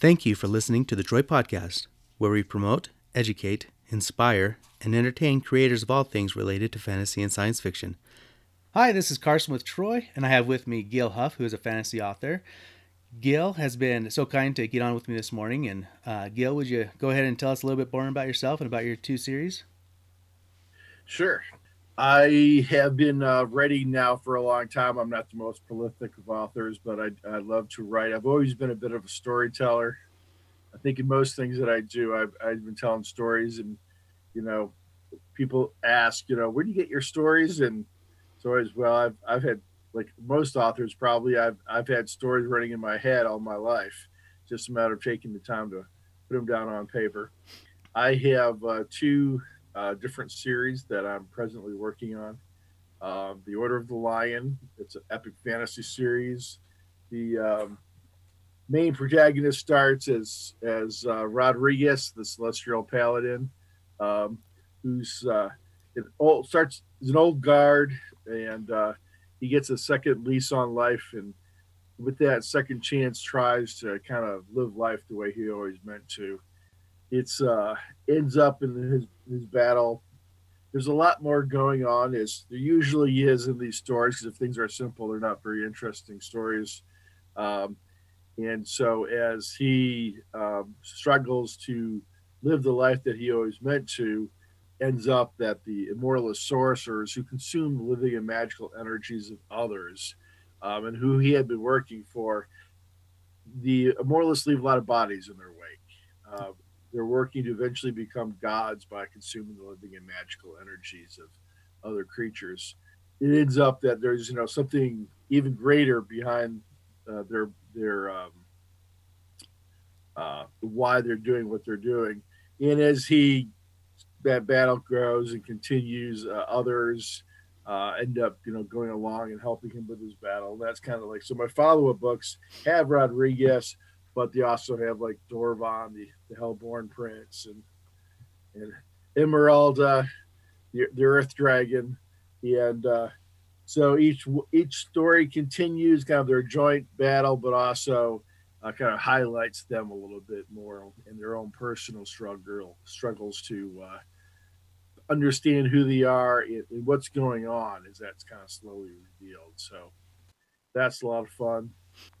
Thank you for listening to the Troy Podcast, where we promote, educate, inspire, and entertain creators of all things related to fantasy and science fiction. Hi, this is Carson with Troy, and I have with me Gil Hough, who is a fantasy author. Gil has been so kind to get on with me this morning. And uh, Gil, would you go ahead and tell us a little bit more about yourself and about your two series? Sure. I have been uh, writing now for a long time. I'm not the most prolific of authors, but I, I love to write. I've always been a bit of a storyteller. I think in most things that I do, I've, I've been telling stories, and you know, people ask, you know, where do you get your stories? And stories. Well, I've I've had like most authors probably I've I've had stories running in my head all my life. Just a matter of taking the time to put them down on paper. I have uh, two uh, different series that I'm presently working on. Uh, the Order of the Lion, it's an epic fantasy series. The um, main protagonist starts as as uh, Rodriguez, the Celestial Paladin, um, who's uh, old, starts as an old guard, and uh, he gets a second lease on life, and with that second chance, tries to kind of live life the way he always meant to it's uh ends up in his his battle. There's a lot more going on. As there usually is in these stories because if things are simple they're not very interesting stories. Um, and so as he um, struggles to live the life that he always meant to ends up that the immortalist sorcerers who consume the living and magical energies of others um, and who he had been working for the immortalists leave a lot of bodies in their wake. Uh, they're working to eventually become gods by consuming the living and magical energies of other creatures. It ends up that there's you know something even greater behind uh, their their um, uh, why they're doing what they're doing. And as he that battle grows and continues, uh, others uh, end up you know going along and helping him with his battle. And that's kind of like so. My follow up books have Rodriguez but they also have like Dorvan, the, the Hellborn Prince, and and Emeralda, the, the Earth Dragon, and uh, so each each story continues kind of their joint battle, but also uh, kind of highlights them a little bit more in their own personal struggle struggles to uh, understand who they are and, and what's going on as that's kind of slowly revealed. So that's a lot of fun.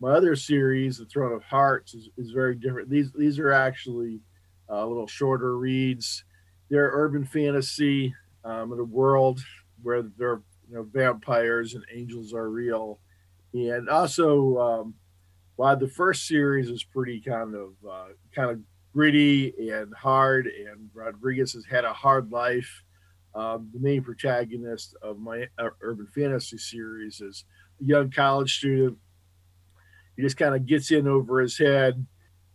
My other series, The Throne of Hearts, is, is very different. These these are actually uh, a little shorter reads. They're urban fantasy um, in a world where there are you know vampires and angels are real, and also um, while the first series is pretty kind of uh, kind of gritty and hard, and Rodriguez has had a hard life. Um, the main protagonist of my uh, urban fantasy series is a young college student he just kind of gets in over his head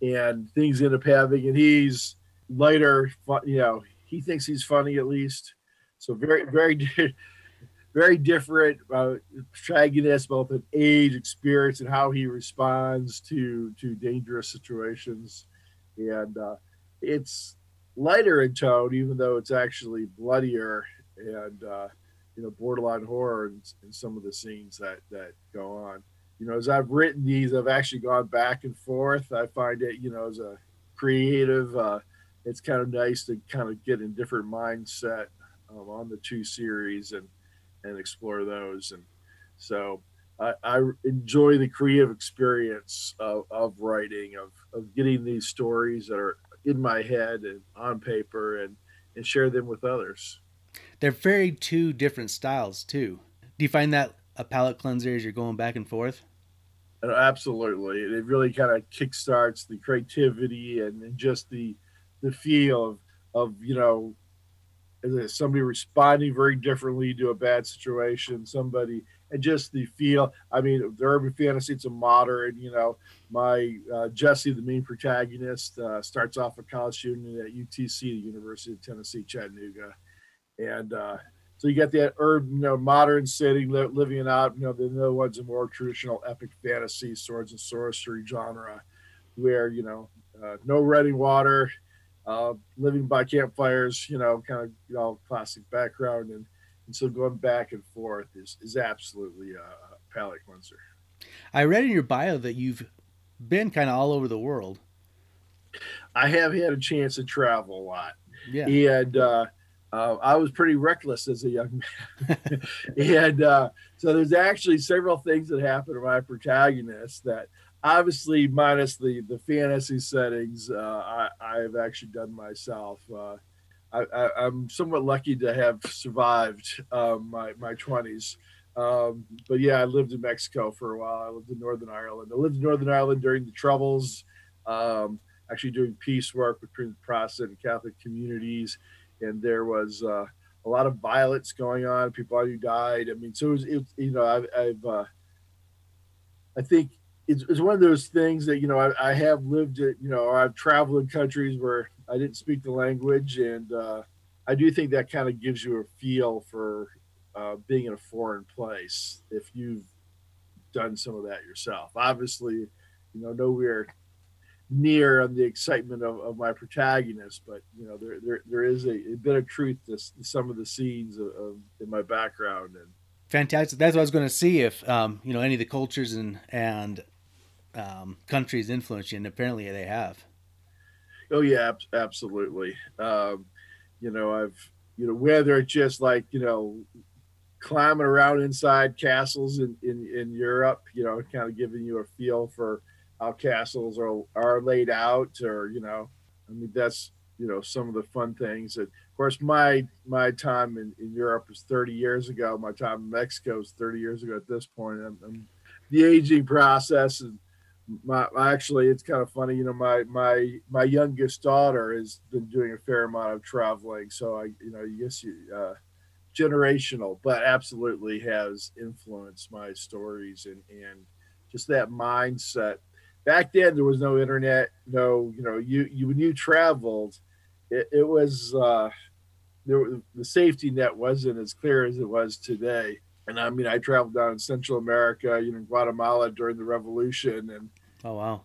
and things end up having and he's lighter you know he thinks he's funny at least. So very very very different uh, protagonist both in age experience and how he responds to to dangerous situations. And uh, it's lighter in tone even though it's actually bloodier and uh, you know borderline horror in, in some of the scenes that that go on you know, as I've written these, I've actually gone back and forth. I find it, you know, as a creative, uh, it's kind of nice to kind of get in different mindset um, on the two series and and explore those. And so I, I enjoy the creative experience of, of writing, of of getting these stories that are in my head and on paper and and share them with others. They're very two different styles too. Do you find that a palate cleanser as you're going back and forth? Absolutely, it really kind of kickstarts the creativity and, and just the the feel of of you know somebody responding very differently to a bad situation, somebody and just the feel. I mean, the urban fantasy, it's a modern, you know, my uh, Jesse, the main protagonist, uh, starts off a college student at UTC, the University of Tennessee, Chattanooga. And uh, so you get that urban, you know, modern setting living out, you know, the other one's a more traditional epic fantasy, swords and sorcery genre, where you know, uh, no running water, uh, living by campfires, you know, kind of you know classic background, and and so going back and forth is is absolutely a palate cleanser. I read in your bio that you've been kind of all over the world. I have had a chance to travel a lot. Yeah. And uh, uh, I was pretty reckless as a young man. and uh, so there's actually several things that happen to my protagonist that obviously minus the the fantasy settings uh, I, have actually done myself. Uh, I, am somewhat lucky to have survived um, my my 20s. Um, but yeah, I lived in Mexico for a while. I lived in Northern Ireland. I lived in Northern Ireland during the Troubles, um, actually doing peace work between the Protestant and Catholic communities. And there was uh, a lot of violence going on. People who died. I mean, so it was, it, you know, I've, I've uh, I think it's, it's one of those things that you know I, I have lived it. You know, I've traveled in countries where I didn't speak the language, and uh, I do think that kind of gives you a feel for uh, being in a foreign place if you've done some of that yourself. Obviously, you know, nowhere near on the excitement of, of my protagonist, but you know, there there, there is a, a bit of truth to some of the scenes of, of, in my background and. Fantastic. That's what I was going to see if um, you know any of the cultures and and um, countries influence you, and apparently they have. Oh yeah, absolutely. Um, you know, I've you know whether it's just like you know climbing around inside castles in, in, in Europe, you know, kind of giving you a feel for how castles are, are laid out or, you know, I mean, that's, you know, some of the fun things that, of course, my, my time in, in Europe was 30 years ago. My time in Mexico is 30 years ago at this point. I'm the aging process and my actually it's kind of funny you know my my my youngest daughter has been doing a fair amount of traveling so i you know guess you uh generational but absolutely has influenced my stories and and just that mindset back then there was no internet no you know you you when you traveled it, it was uh there the safety net wasn't as clear as it was today. And I mean, I traveled down in Central America, you know, Guatemala during the revolution, and oh wow,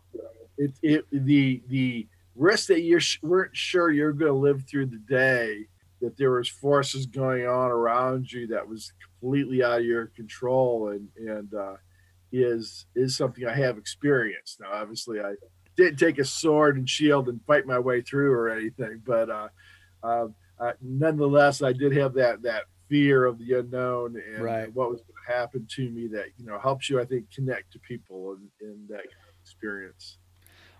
it it the the risk that you weren't sure you're going to live through the day, that there was forces going on around you that was completely out of your control, and and uh, is is something I have experienced. Now, obviously, I didn't take a sword and shield and fight my way through or anything, but uh, uh, nonetheless, I did have that that fear of the unknown and right. what was going to happen to me that you know helps you i think connect to people in, in that kind of experience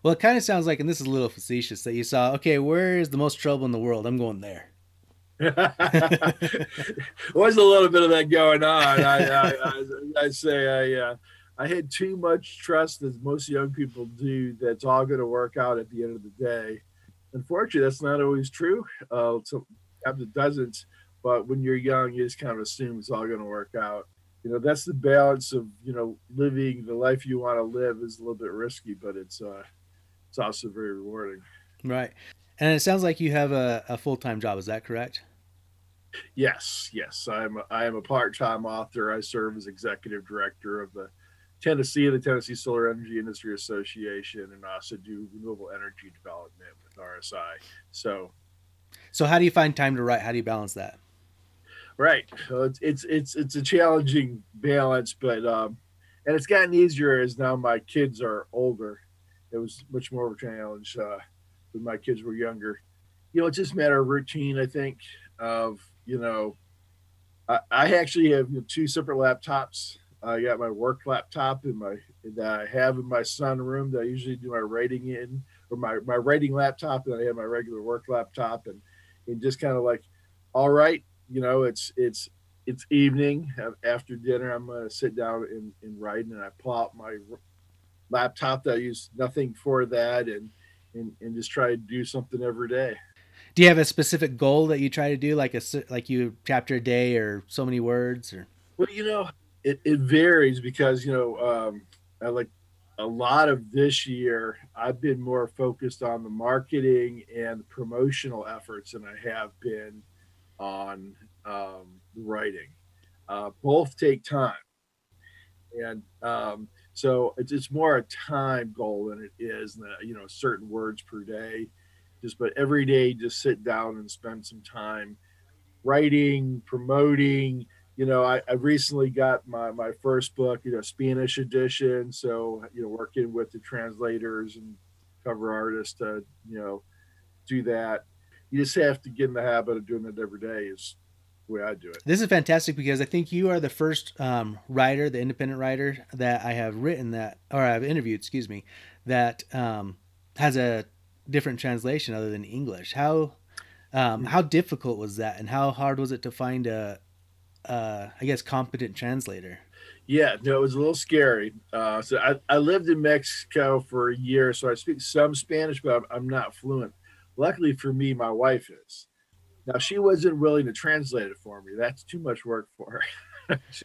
well it kind of sounds like and this is a little facetious that you saw okay where is the most trouble in the world i'm going there was a little bit of that going on i, I, I, I say i uh, I had too much trust, as most young people do, that's all going to work out at the end of the day. Unfortunately, that's not always true. Uh, so it doesn't. But when you're young, you just kind of assume it's all going to work out. You know, that's the balance of you know living the life you want to live is a little bit risky, but it's uh, it's also very rewarding. Right, and it sounds like you have a, a full time job. Is that correct? Yes, yes. I'm a, I am a part time author. I serve as executive director of the Tennessee, the Tennessee Solar Energy Industry Association, and also do renewable energy development with RSI. So, so how do you find time to write? How do you balance that? Right. So it's it's it's it's a challenging balance, but um, and it's gotten easier as now my kids are older. It was much more of a challenge uh, when my kids were younger. You know, it's just a matter of routine. I think of you know, I, I actually have you know, two separate laptops. I got my work laptop in my that I have in my sun room that I usually do my writing in, or my my writing laptop, and I have my regular work laptop, and and just kind of like, all right, you know, it's it's it's evening after dinner. I'm gonna sit down and, and write, and I pull out my laptop that I use nothing for that, and and and just try to do something every day. Do you have a specific goal that you try to do, like a like you chapter a day or so many words, or? Well, you know, it, it varies because you know, um, I like a lot of this year. I've been more focused on the marketing and promotional efforts than I have been on um, writing. Uh, both take time, and um, so it's, it's more a time goal than it is, the, you know, certain words per day. Just but every day, just sit down and spend some time writing, promoting. You know, I, I recently got my my first book, you know, Spanish edition. So you know, working with the translators and cover artist to you know do that. You just have to get in the habit of doing it every day. Is the way I do it. This is fantastic because I think you are the first um, writer, the independent writer that I have written that, or I've interviewed, excuse me, that um, has a different translation other than English. How um, how difficult was that, and how hard was it to find a, a I guess, competent translator? Yeah, no, it was a little scary. Uh, so I, I lived in Mexico for a year, so I speak some Spanish, but I'm, I'm not fluent. Luckily for me, my wife is. Now she wasn't willing to translate it for me. That's too much work for her. she,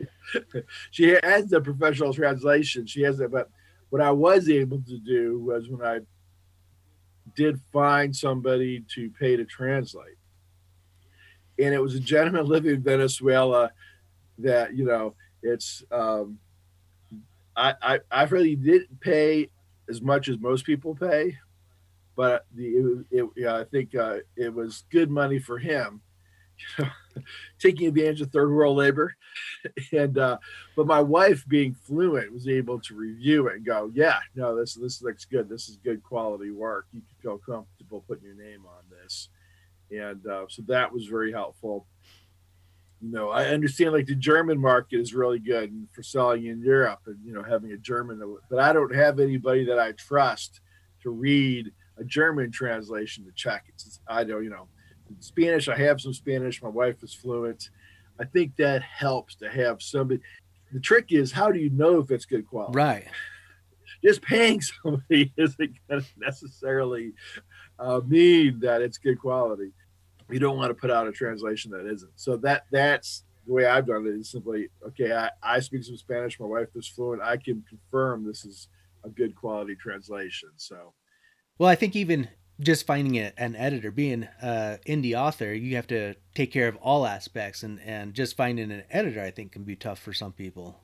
she has the professional translation. She has it, but what I was able to do was when I did find somebody to pay to translate. And it was a gentleman living in Venezuela that, you know, it's, um, I, I, I really didn't pay as much as most people pay, but the, it, it yeah, I think uh, it was good money for him. You know, taking advantage of third world labor. and uh, but my wife, being fluent, was able to review it and go, "Yeah, no, this this looks good. This is good quality work. You can feel comfortable putting your name on this." And uh, so that was very helpful. You know, I understand like the German market is really good for selling in Europe, and you know, having a German, but I don't have anybody that I trust to read a German translation to check it. I don't, you know, Spanish. I have some Spanish. My wife is fluent. I think that helps to have somebody. The trick is, how do you know if it's good quality? Right. Just paying somebody isn't going to necessarily uh, mean that it's good quality. You don't want to put out a translation that isn't. So that that's the way I've done it. Is simply okay. I, I speak some Spanish. My wife is fluent. I can confirm this is a good quality translation. So. Well, I think even just finding a, an editor, being an indie author, you have to take care of all aspects, and and just finding an editor, I think, can be tough for some people.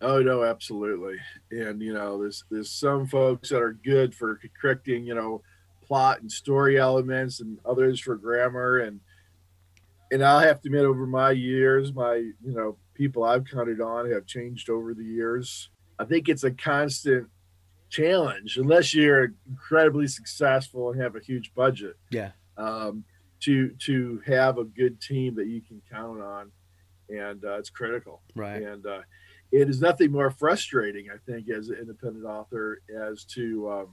Oh no, absolutely. And you know, there's there's some folks that are good for correcting, you know, plot and story elements, and others for grammar. And and I'll have to admit, over my years, my you know people I've counted on have changed over the years. I think it's a constant challenge unless you're incredibly successful and have a huge budget. Yeah. Um, to to have a good team that you can count on, and uh, it's critical. Right. And uh, it is nothing more frustrating, I think, as an independent author, as to um,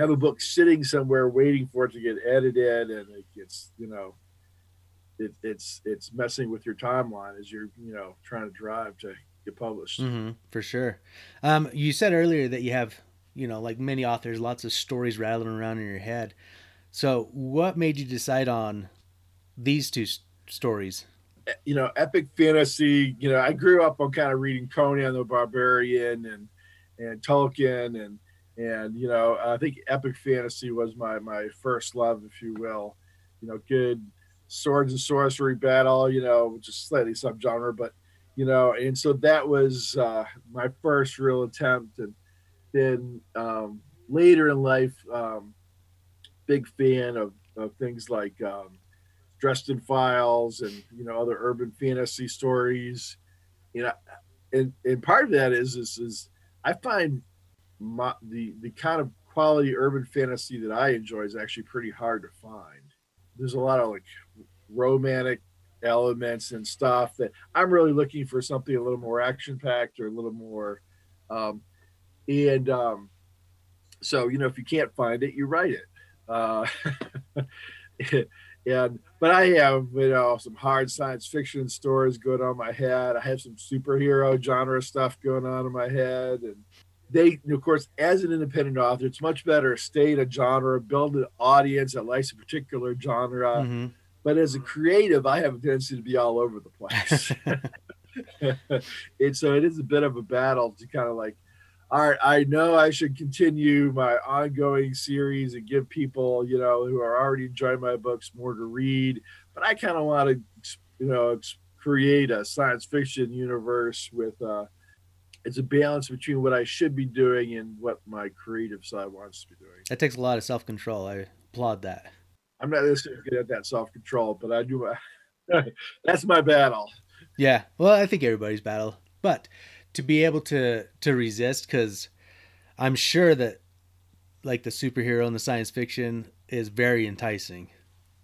have a book sitting somewhere waiting for it to get edited, and it gets you know. It, it's it's messing with your timeline as you're you know trying to drive to get published. Mm-hmm, for sure. Um, you said earlier that you have, you know, like many authors, lots of stories rattling around in your head. So, what made you decide on these two s- stories? You know, epic fantasy. You know, I grew up on kind of reading Conan the Barbarian and and Tolkien and and you know, I think epic fantasy was my my first love, if you will. You know, good swords and sorcery battle. You know, just slightly subgenre, but you know, and so that was uh, my first real attempt. And then um, later in life, um, big fan of, of things like um, Dresden Files and you know other urban fantasy stories. You know, and and part of that is is, is I find my, the the kind of quality urban fantasy that I enjoy is actually pretty hard to find. There's a lot of like romantic elements and stuff that I'm really looking for something a little more action packed or a little more um, and um, so you know if you can't find it you write it uh, and but I have you know some hard science fiction stories going on my head I have some superhero genre stuff going on in my head and they of course as an independent author it's much better to stay in a genre build an audience that likes a particular genre Mm-hmm. but as a creative, I have a tendency to be all over the place. and so it is a bit of a battle to kind of like, all right, I know I should continue my ongoing series and give people, you know, who are already enjoying my books more to read, but I kind of want to, you know, create a science fiction universe with, uh, it's a balance between what I should be doing and what my creative side wants to be doing. That takes a lot of self control. I applaud that. I'm not this good at that self control, but I do. My, that's my battle. Yeah. Well, I think everybody's battle, but to be able to to resist, because I'm sure that like the superhero and the science fiction is very enticing.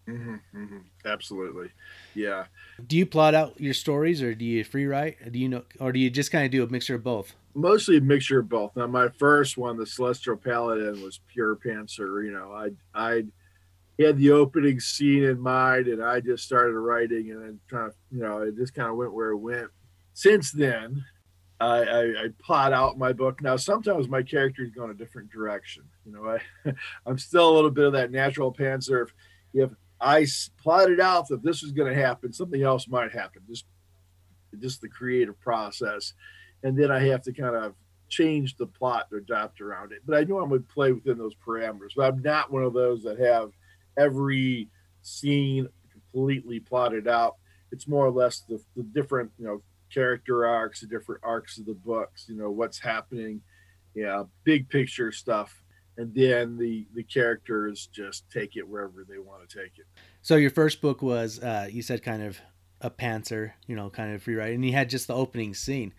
Mm-hmm, mm-hmm. Absolutely, yeah. Do you plot out your stories, or do you free write? Do you know, or do you just kind of do a mixture of both? Mostly a mixture of both. Now, my first one, the Celestial Paladin, was pure pantser. You know, I I had the opening scene in mind, and I just started writing, and then kind of, you know, it just kind of went where it went. Since then, I, I, I, plot out my book. Now, sometimes my characters go in a different direction. You know, I, I'm still a little bit of that natural pantser. If, if I plotted out that this was going to happen, something else might happen. Just, just the creative process, and then I have to kind of change the plot to adapt around it. But I know I'm going to play within those parameters. But I'm not one of those that have every scene completely plotted out. It's more or less the, the different, you know, character arcs, the different arcs of the books, you know, what's happening, yeah, big picture stuff. And then the the characters just take it wherever they want to take it. So your first book was uh, you said kind of a pantser, you know, kind of free write, and you had just the opening scene.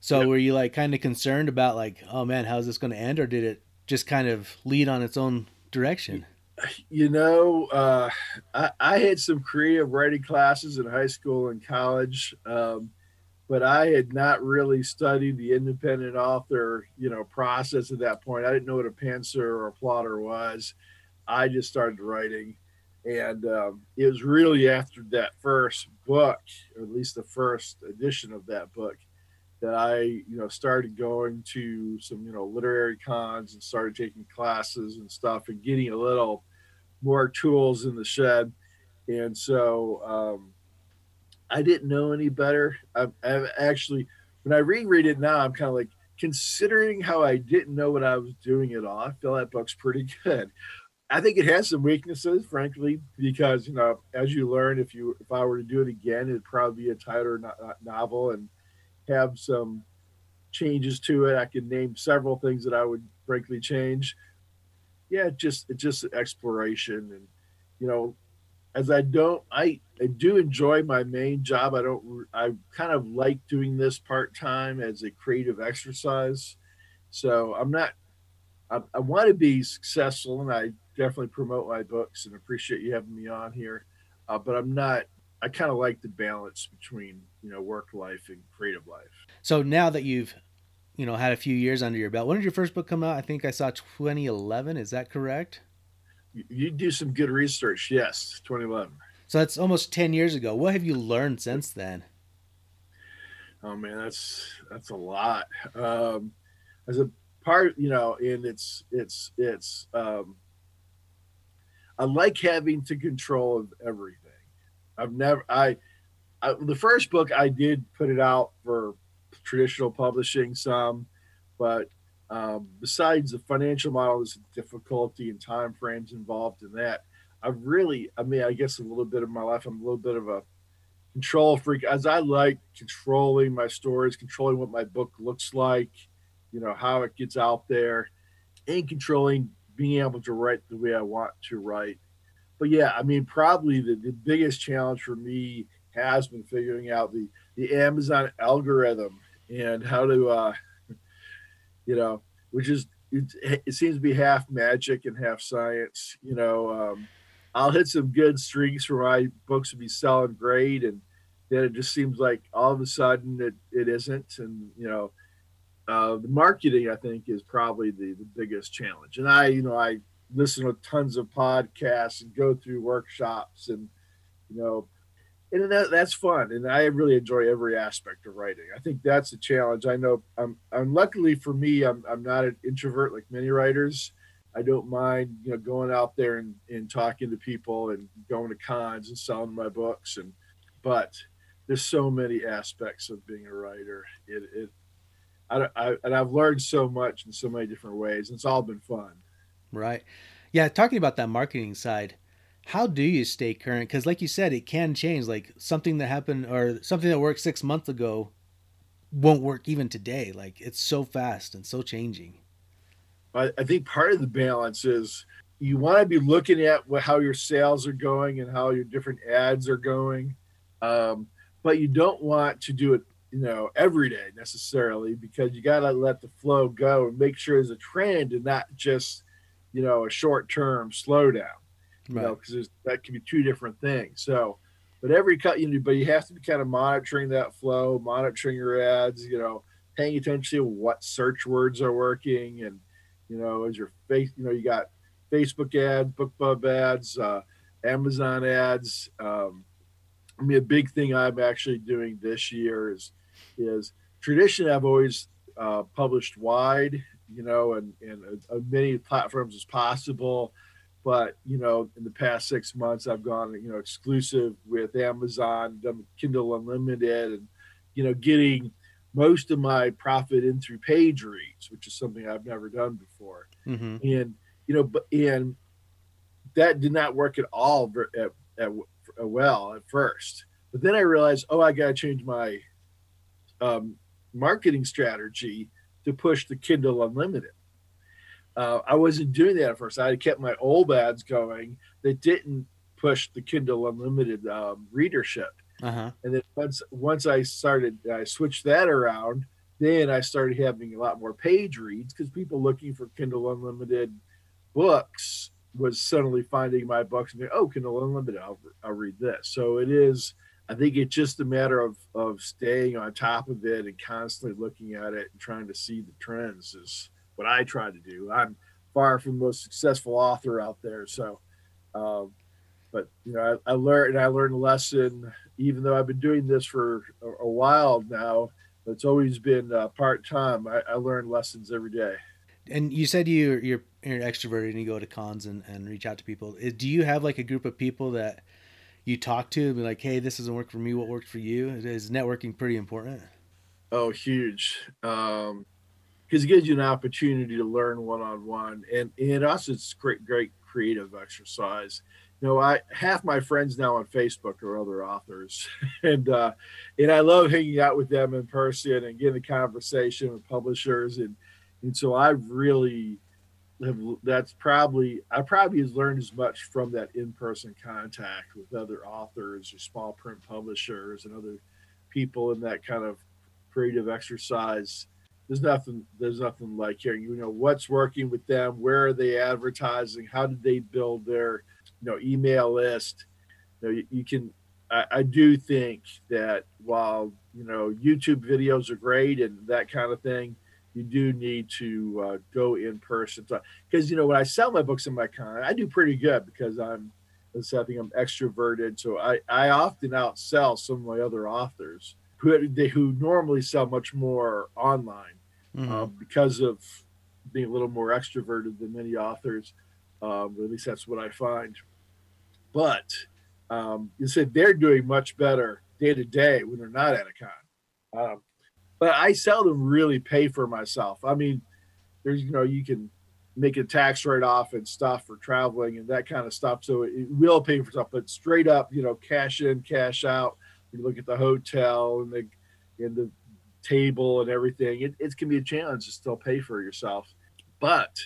So yep. were you like kind of concerned about like, oh man, how's this going to end, or did it just kind of lead on its own direction? You know, uh, I, I, had some creative writing classes in high school and college. Um, but I had not really studied the independent author, you know, process at that point. I didn't know what a pantser or a plotter was. I just started writing, and um, it was really after that first book, or at least the first edition of that book, that I, you know, started going to some, you know, literary cons and started taking classes and stuff and getting a little more tools in the shed. And so, um, I didn't know any better. I've, I've actually, when I reread it now, I'm kind of like considering how I didn't know what I was doing at all. I feel that book's pretty good. I think it has some weaknesses, frankly, because you know, as you learn, if you if I were to do it again, it'd probably be a tighter no- uh, novel and have some changes to it. I could name several things that I would frankly change. Yeah, just it's just exploration and you know, as I don't I I do enjoy my main job. I don't. I kind of like doing this part time as a creative exercise. So I'm not. I, I, want to be successful, and I definitely promote my books and appreciate you having me on here. Uh, but I'm not. I kind of like the balance between you know work life and creative life. So now that you've you know had a few years under your belt, when did your first book come out? I think I saw 2011. Is that correct? You, do some good research. Yes, 2011. So that's almost 10 years ago. What have you learned since then? Oh man, that's that's a lot. Um, as a part, you know, and it's it's it's um, I like having to control of everything. I've never I, I the first book I did put it out for traditional publishing some, but um, besides the financial model, there's difficulty and time frames involved in that. I've really, I mean, I guess a little bit of my life, I'm a little bit of a control freak as I like controlling my stories, controlling what my book looks like, you know, how it gets out there, and controlling being able to write the way I want to write. But yeah, I mean, probably the, the biggest challenge for me has been figuring out the, the Amazon algorithm and how to, uh, you know, which is, it, it seems to be half magic and half science, you know, um, I'll hit some good streaks where my books will be selling great, and then it just seems like all of a sudden it, it isn't. And you know, uh, the marketing I think is probably the the biggest challenge. And I, you know, I listen to tons of podcasts and go through workshops, and you know, and that, that's fun. And I really enjoy every aspect of writing. I think that's a challenge. I know I'm, I'm luckily for me, I'm, I'm not an introvert like many writers. I don't mind, you know, going out there and, and talking to people and going to cons and selling my books. And but there's so many aspects of being a writer. It, it I, I, and I've learned so much in so many different ways. And it's all been fun. Right. Yeah. Talking about that marketing side, how do you stay current? Because, like you said, it can change. Like something that happened or something that worked six months ago won't work even today. Like it's so fast and so changing. I, I think part of the balance is you want to be looking at what, how your sales are going and how your different ads are going, um, but you don't want to do it, you know, every day necessarily because you got to let the flow go and make sure there's a trend and not just you know, a short term slowdown. You Right. know, because that can be two different things. So, but every cut, you know, but you have to be kind of monitoring that flow, monitoring your ads, you know, paying attention to what search words are working, and you know, as your face, you know, you got Facebook ads, BookBub ads, uh, Amazon ads. Um, I mean, a big thing I'm actually doing this year is is traditionally I've always uh, published wide, you know, and and as many platforms as possible. But you know, in the past six months, I've gone you know exclusive with Amazon, done Kindle Unlimited, and you know, getting most of my profit in through page reads, which is something I've never done before. Mm-hmm. and you know but and that did not work at all at, at, at well at first. But then i realized oh i gotta change my um, marketing strategy to push the kindle unlimited uh, i wasn't doing that at first i had kept my old ads going that didn't push the kindle unlimited um, readership Uh huh. and then once once I started, I switched that around. Then I started having a lot more page reads because people looking for Kindle Unlimited books was suddenly finding my books and they, oh, Kindle Unlimited, I'll, I'll read this. So it is. I think it's just a matter of of staying on top of it and constantly looking at it and trying to see the trends is what I try to do. I'm far from the most successful author out there, so. Um, but you know, I, I learned I learned a lesson even though I've been doing this for a, a while now, it's always been uh, part time. I, I learn lessons every day. And you said you you're, you're extroverted and you go to cons and, and reach out to people. Do you have like a group of people that you talk to and be like, hey, this doesn't work for me. What worked for you? Is networking pretty important? Oh, huge. Um, because it gives you an opportunity to learn one on one, and and also it's great, great creative exercise. You know, I half my friends now on Facebook are other authors, and uh, and I love hanging out with them in person and getting a conversation with publishers, and and so I really have. That's probably I probably has learned as much from that in person contact with other authors or small print publishers and other people in that kind of creative exercise there's nothing there's nothing like hearing you know what's working with them? Where are they advertising? How did they build their you know email list? You know you, you can I, I do think that while you know youtube videos are great and that kind of thing you do need to uh, go in person because you know when i sell my books in my con i do pretty good because i'm i think i'm extroverted. So i i often outsell some of my other authors who who normally sell much more online Mhm. um, because of being a little more extroverted than many authors. Um, at least that's what I find. But um, you said they're doing much better day to day when they're not at a con. Um, but I seldom really pay for myself. I mean, there's you know you can make a tax write off and stuff for traveling and that kind of stuff, so it will pay for stuff. But straight up, you know, cash in, cash out. You look at the hotel and the and the table and everything. It, it can be a challenge to still pay for yourself. But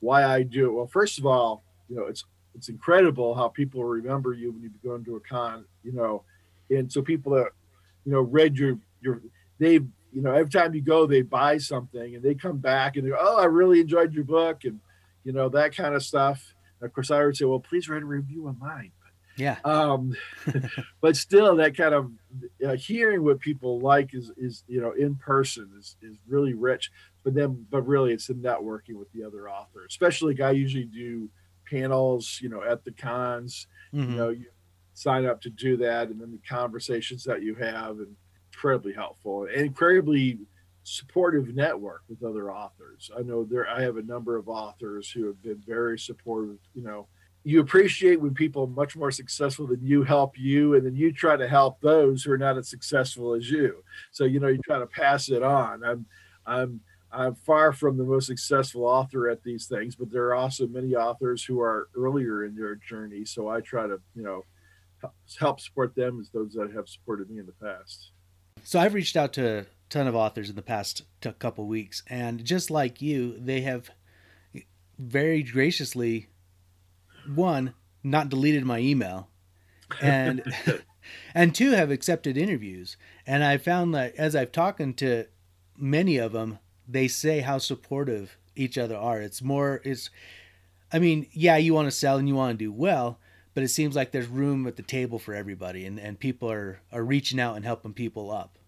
why I do it? Well, first of all, you know, it's it's incredible how people remember you when you go into a con, you know, and so people that you know read your your they you know every time you go they buy something and they come back and they go oh I really enjoyed your book and you know that kind of stuff. And of course, I would say well please write a review on mine. Yeah. Um, but still, that kind of uh, hearing what people like is is you know in person is is really rich. But then, but really, it's the networking with the other authors. Especially, like I usually do panels, you know, at the cons. Mhm. You know, you sign up to do that, and then the conversations that you have, and incredibly helpful and incredibly supportive network with other authors. I know there I have a number of authors who have been very supportive, you know, you appreciate when people are much more successful than you help you and then you try to help those who are not as successful as you. So you know you try to pass it on. I'm i'm i'm far from the most successful author at these things but there are also many authors who are earlier in their journey. So i try to you know help support them as those that have supported me in the past. So I've reached out to a ton of authors in the past couple weeks, and just like you, they have very graciously, one, not deleted my email, and and two, have accepted interviews. And I found that as I've talked to many of them, they say how supportive each other are. It's more, it's, I mean, yeah, you want to sell and you want to do well, but it seems like there's room at the table for everybody, and, and people are, are reaching out and helping people up.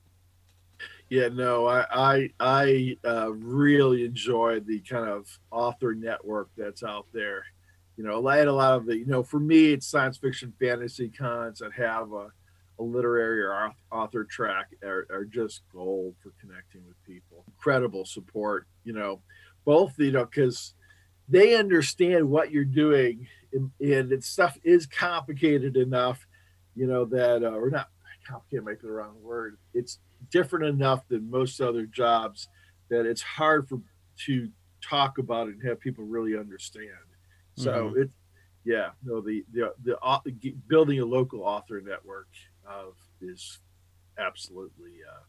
Yeah, no, I I, I uh, really enjoy the kind of author network that's out there. You know, I had a lot of the, you know, for me, it's science fiction fantasy cons that have a, a literary or author track are, are just gold for connecting with people. Incredible support, you know, both, you know, because they understand what you're doing and, and stuff is complicated enough, you know, that, uh, or not complicated might be the wrong word. It's different enough than most other jobs that it's hard for to talk about it and have people really understand. So mm-hmm. it, yeah, no, the, the the the building a local author network of is absolutely uh,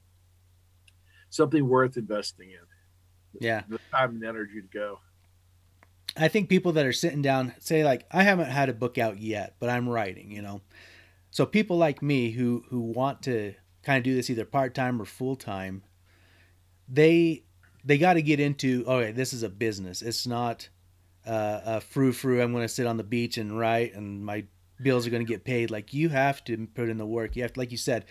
something worth investing in. Yeah, the time and energy to go. I think people that are sitting down say like I haven't had a book out yet, but I'm writing, you know. So people like me who who want to kind of do this either part-time or full-time, they they got to get into okay, this is a business. It's not uh, a frou frou. I'm going to sit on the beach and write, and my bills are going to get paid. Like you have to put in the work. You have to, like you said,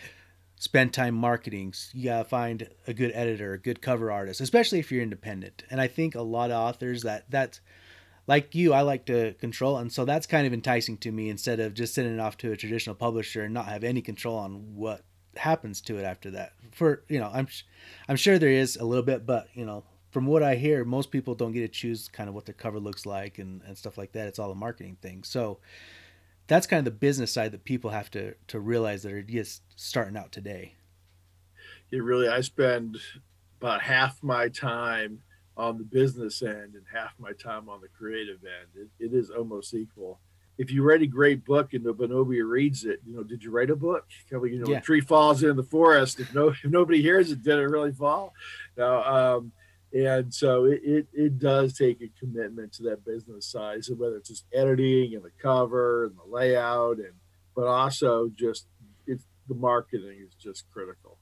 spend time marketing. You gotta find a good editor, a good cover artist, especially if you're independent. And I think a lot of authors that that's like you, I like to control, and so that's kind of enticing to me instead of just sending it off to a traditional publisher and not have any control on what happens to it after that. For you know, I'm I'm sure there is a little bit, but you know, from what I hear, most people don't get to choose kind of what their cover looks like and, and stuff like that. It's all a marketing thing. So that's kind of the business side that people have to to realize that are just starting out today. It really, I spend about half my time on the business end and half my time on the creative end. It, it is almost equal. If you write a great book and nobody reads it, you know, did you write a book? You know, yeah. a tree falls in the forest. If no, if nobody hears it, did it really fall? No. Um, and so it, it, it, does take a commitment to that business side. So whether it's just editing and the cover and the layout and but also just it's the marketing is just critical.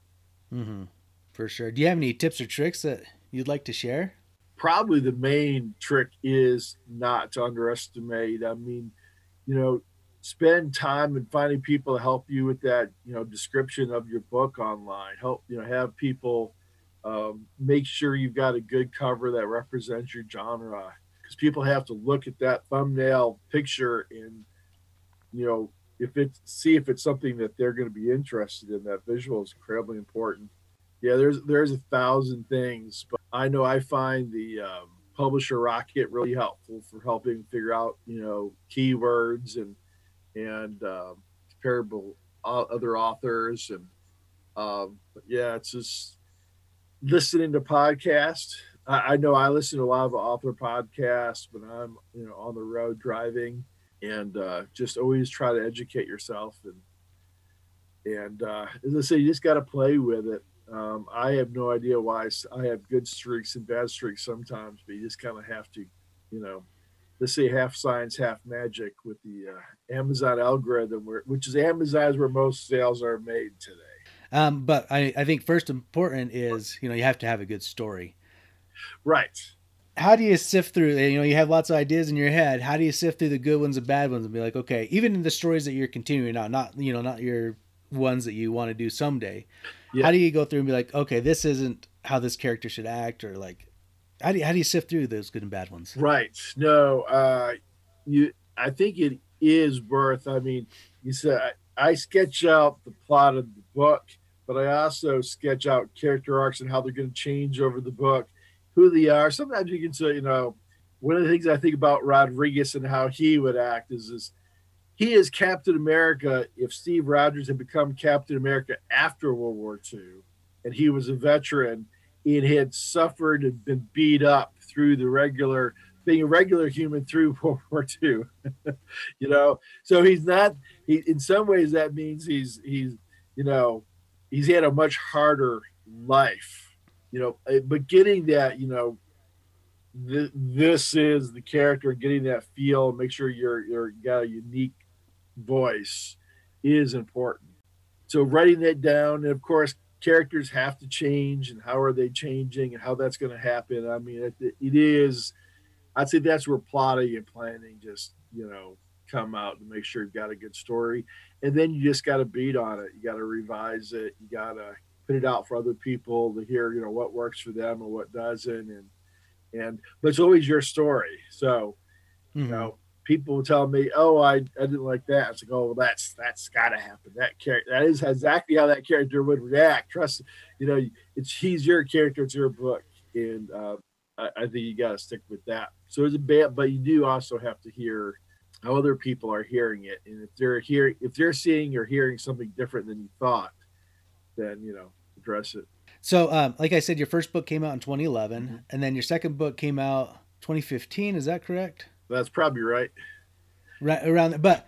Mm-hmm. for sure. Do you have any tips or tricks that you'd like to share? Probably the main trick is not to underestimate. I mean you know spend time and finding people to help you with that you know description of your book online. Help you know have people um, make sure you've got a good cover that represents your genre because people have to look at that thumbnail picture and you know if it see if it's something that they're going to be interested in. That visual is incredibly important. Yeah there's there's a thousand things but i know i find the um, publisher rocket really helpful for helping figure out you know keywords and and um, comparable other authors and um, yeah it's just listening to podcasts. I, I, know I listen to a lot of author podcasts when I'm, you know, on the road driving, and uh, just always try to educate yourself. And and uh, as I say, you just got to play with it. Um, I have no idea why I have good streaks and bad streaks sometimes, but you just kind of have to, you know, let's say half science, half magic with the uh, Amazon algorithm, where, which is Amazon is where most sales are made today. Um, but I, I think first important is you know you have to have a good story. Right. How do you sift through? You know, you have lots of ideas in your head. How do you sift through the good ones and bad ones and be like, okay, even in the stories that you're continuing on, not you know, not your ones that you want to do someday. Yeah. How do you go through and be like, okay, this isn't how this character should act, or like, how do you, how do you sift through those good and bad ones? Right. No. Uh, you. I think it is worth. I mean, you said I, I sketch out the plot of the book but I also sketch out character arcs and how they're going to change over the book, who they are. Sometimes you can say, you know, one of the things I think about Rodriguez and how he would act is this he is Captain America if Steve Rogers had become Captain America after World War II and he was a veteran and had suffered and been beat up through the regular being a regular human through World War II. you know, so he's not he in some ways that means he's he's you know he's had a much harder life, you know. Eh, but getting that, you know, th- this is the character, getting that feel, make sure you're you're got a unique voice is important. So writing that down, and of course, characters have to change, and how are they changing, and how that's going to happen. I mean, it, it is I'd say that's where plotting and planning just you know come out to make sure you've got a good story, and then you just got to beat on it. You got to revise it. You got to put it out for other people to hear, you know, what works for them and what doesn't, and and but it's always your story. So, mm-hmm. you know, people will tell me, "Oh, I, I didn't like that." It's like, "Oh, well, that's that's got to happen. That character that is exactly how that character would react." Trust, you know, it's he's your character, it's your book, and uh, I, I, think you got to stick with that. So it's a bad, but you do also have to hear how other people are hearing it, and if they're hearing, if they're seeing or hearing something different than you thought, then you know, address it. So, um, like I said, your first book came out in 2011, mm-hmm. and then your second book came out 2015. Is that correct? That's probably right. Right around, but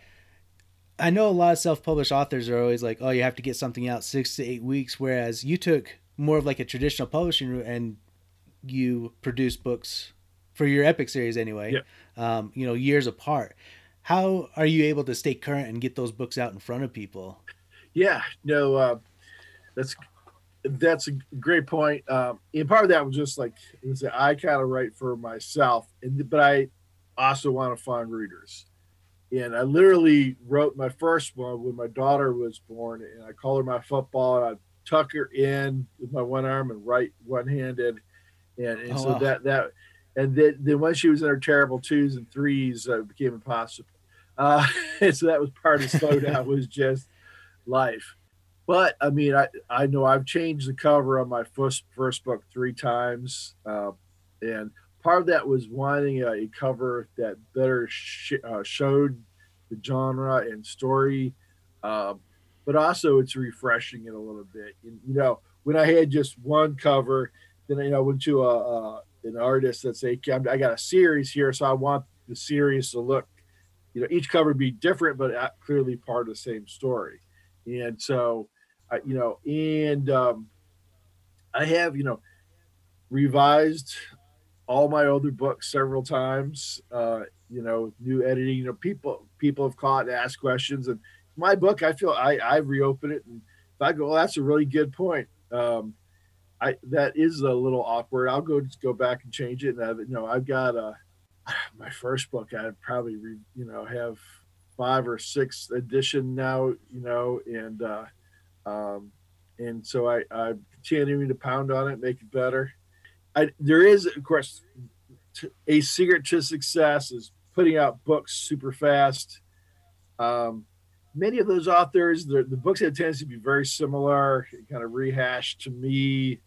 I know a lot of self-published authors are always like, "Oh, you have to get something out six to eight weeks," whereas you took more of like a traditional publishing route and you produced books for your epic series anyway. Yeah. Um, you know, years apart. How are you able to stay current and get those books out in front of people? Yeah, no, uh, that's that's a great point. Um, and part of that was just like was I kind of write for myself, and but I also want to find readers. And I literally wrote my first one when my daughter was born, and I called her my football, and I tuck her in with my one arm and right one handed, and, and oh, so wow. that that, and then then when she was in her terrible twos and threes, uh, it became impossible. Uh, so that was part of slowdown was just life. But I mean, I I know I've changed the cover on my first first book three times, uh, and part of that was wanting a, a cover that better sh- uh, showed the genre and story, uh, but also it's refreshing it a little bit. And, you know, when I had just one cover, then you know went to a, a an artist that say, I got a series here, so I want the series to look, you know, each cover be different, but uh, clearly part of the same story. And so, you know, and um, I have, you know, revised all my other books several times. Uh, you know, new editing. You know, people people have caught and asked questions, and my book, I feel I I reopen it, and if I go, well, that's a really good point. Um, I that is a little awkward. I'll go just go back and change it. And I've, you know, I've got a my first book. I probably re, you know have five or six edition now. You know, and uh, um, and so I I'm continuing to pound on it, make it better. I, there is, of course, a secret to success is putting out books super fast. Um, many of those authors, the, the books have tendency to be very similar, kind of rehashed to me.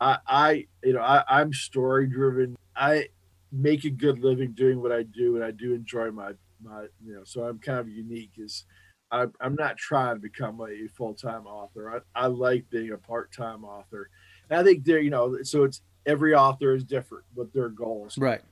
I, I you know, I, I'm story driven. I make a good living doing what I do, and I do enjoy my my you know. So I'm kind of unique. Is I'm, I'm not trying to become a full time author. I, I like being a part time author. And I think there, you know, so it's every author is different with their goals. Right.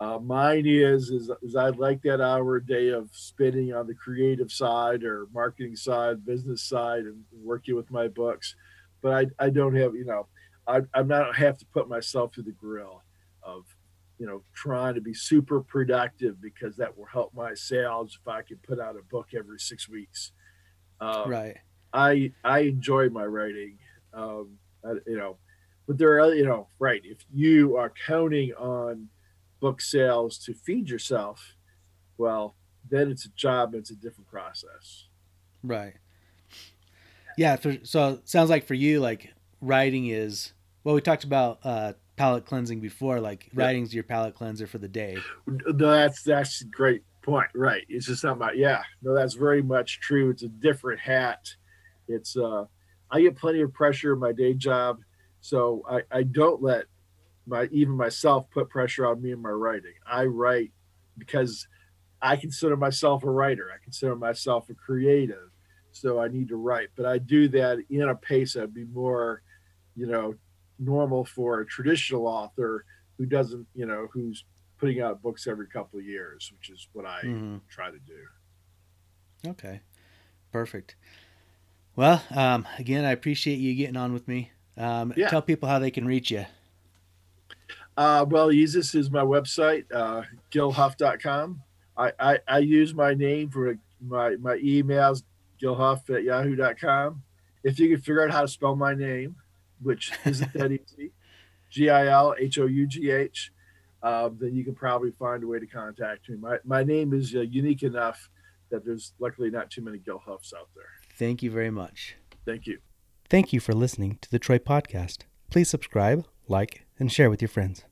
Uh, mine is, is is I like that hour a day of spending on the creative side or marketing side, business side, and working with my books. But I, I don't have you know I I'm not have to put myself through the grill of you know trying to be super productive because that will help my sales if I can put out a book every six weeks. Um, right. I I enjoy my writing. Um, I, you know, but there are you know right if you are counting on book sales to feed yourself well then it's a job it's a different process right yeah so it sounds like for you like writing is well we talked about uh palate cleansing before like yeah. writing's your palate cleanser for the day no, that's that's a great point right it's just not about yeah no that's very much true it's a different hat it's uh i get plenty of pressure in my day job so I, I don't let my even myself put pressure on me in my writing. I write because I consider myself a writer. I consider myself a creative. So I need to write. But I do that in a pace that'd be more, you know, normal for a traditional author who doesn't, you know, who's putting out books every couple of years, which is what I mm-hmm. try to do. Okay. Perfect. Well, um, again, I appreciate you getting on with me. Um, yeah. Tell people how they can reach you. Uh, well, Yeezus is my website, uh, gilhough.com. I, I, I use my name for my, my emails, gilhuff at yahoo.com. If you can figure out how to spell my name, which isn't that easy, G I L H O U G H. uh, then you can probably find a way to contact me. My, my name is uh, unique enough that there's luckily not too many Gil Houghs out there. Thank you very much. Thank you. Thank you for listening to the Troy Podcast. Please subscribe, like, and share with your friends.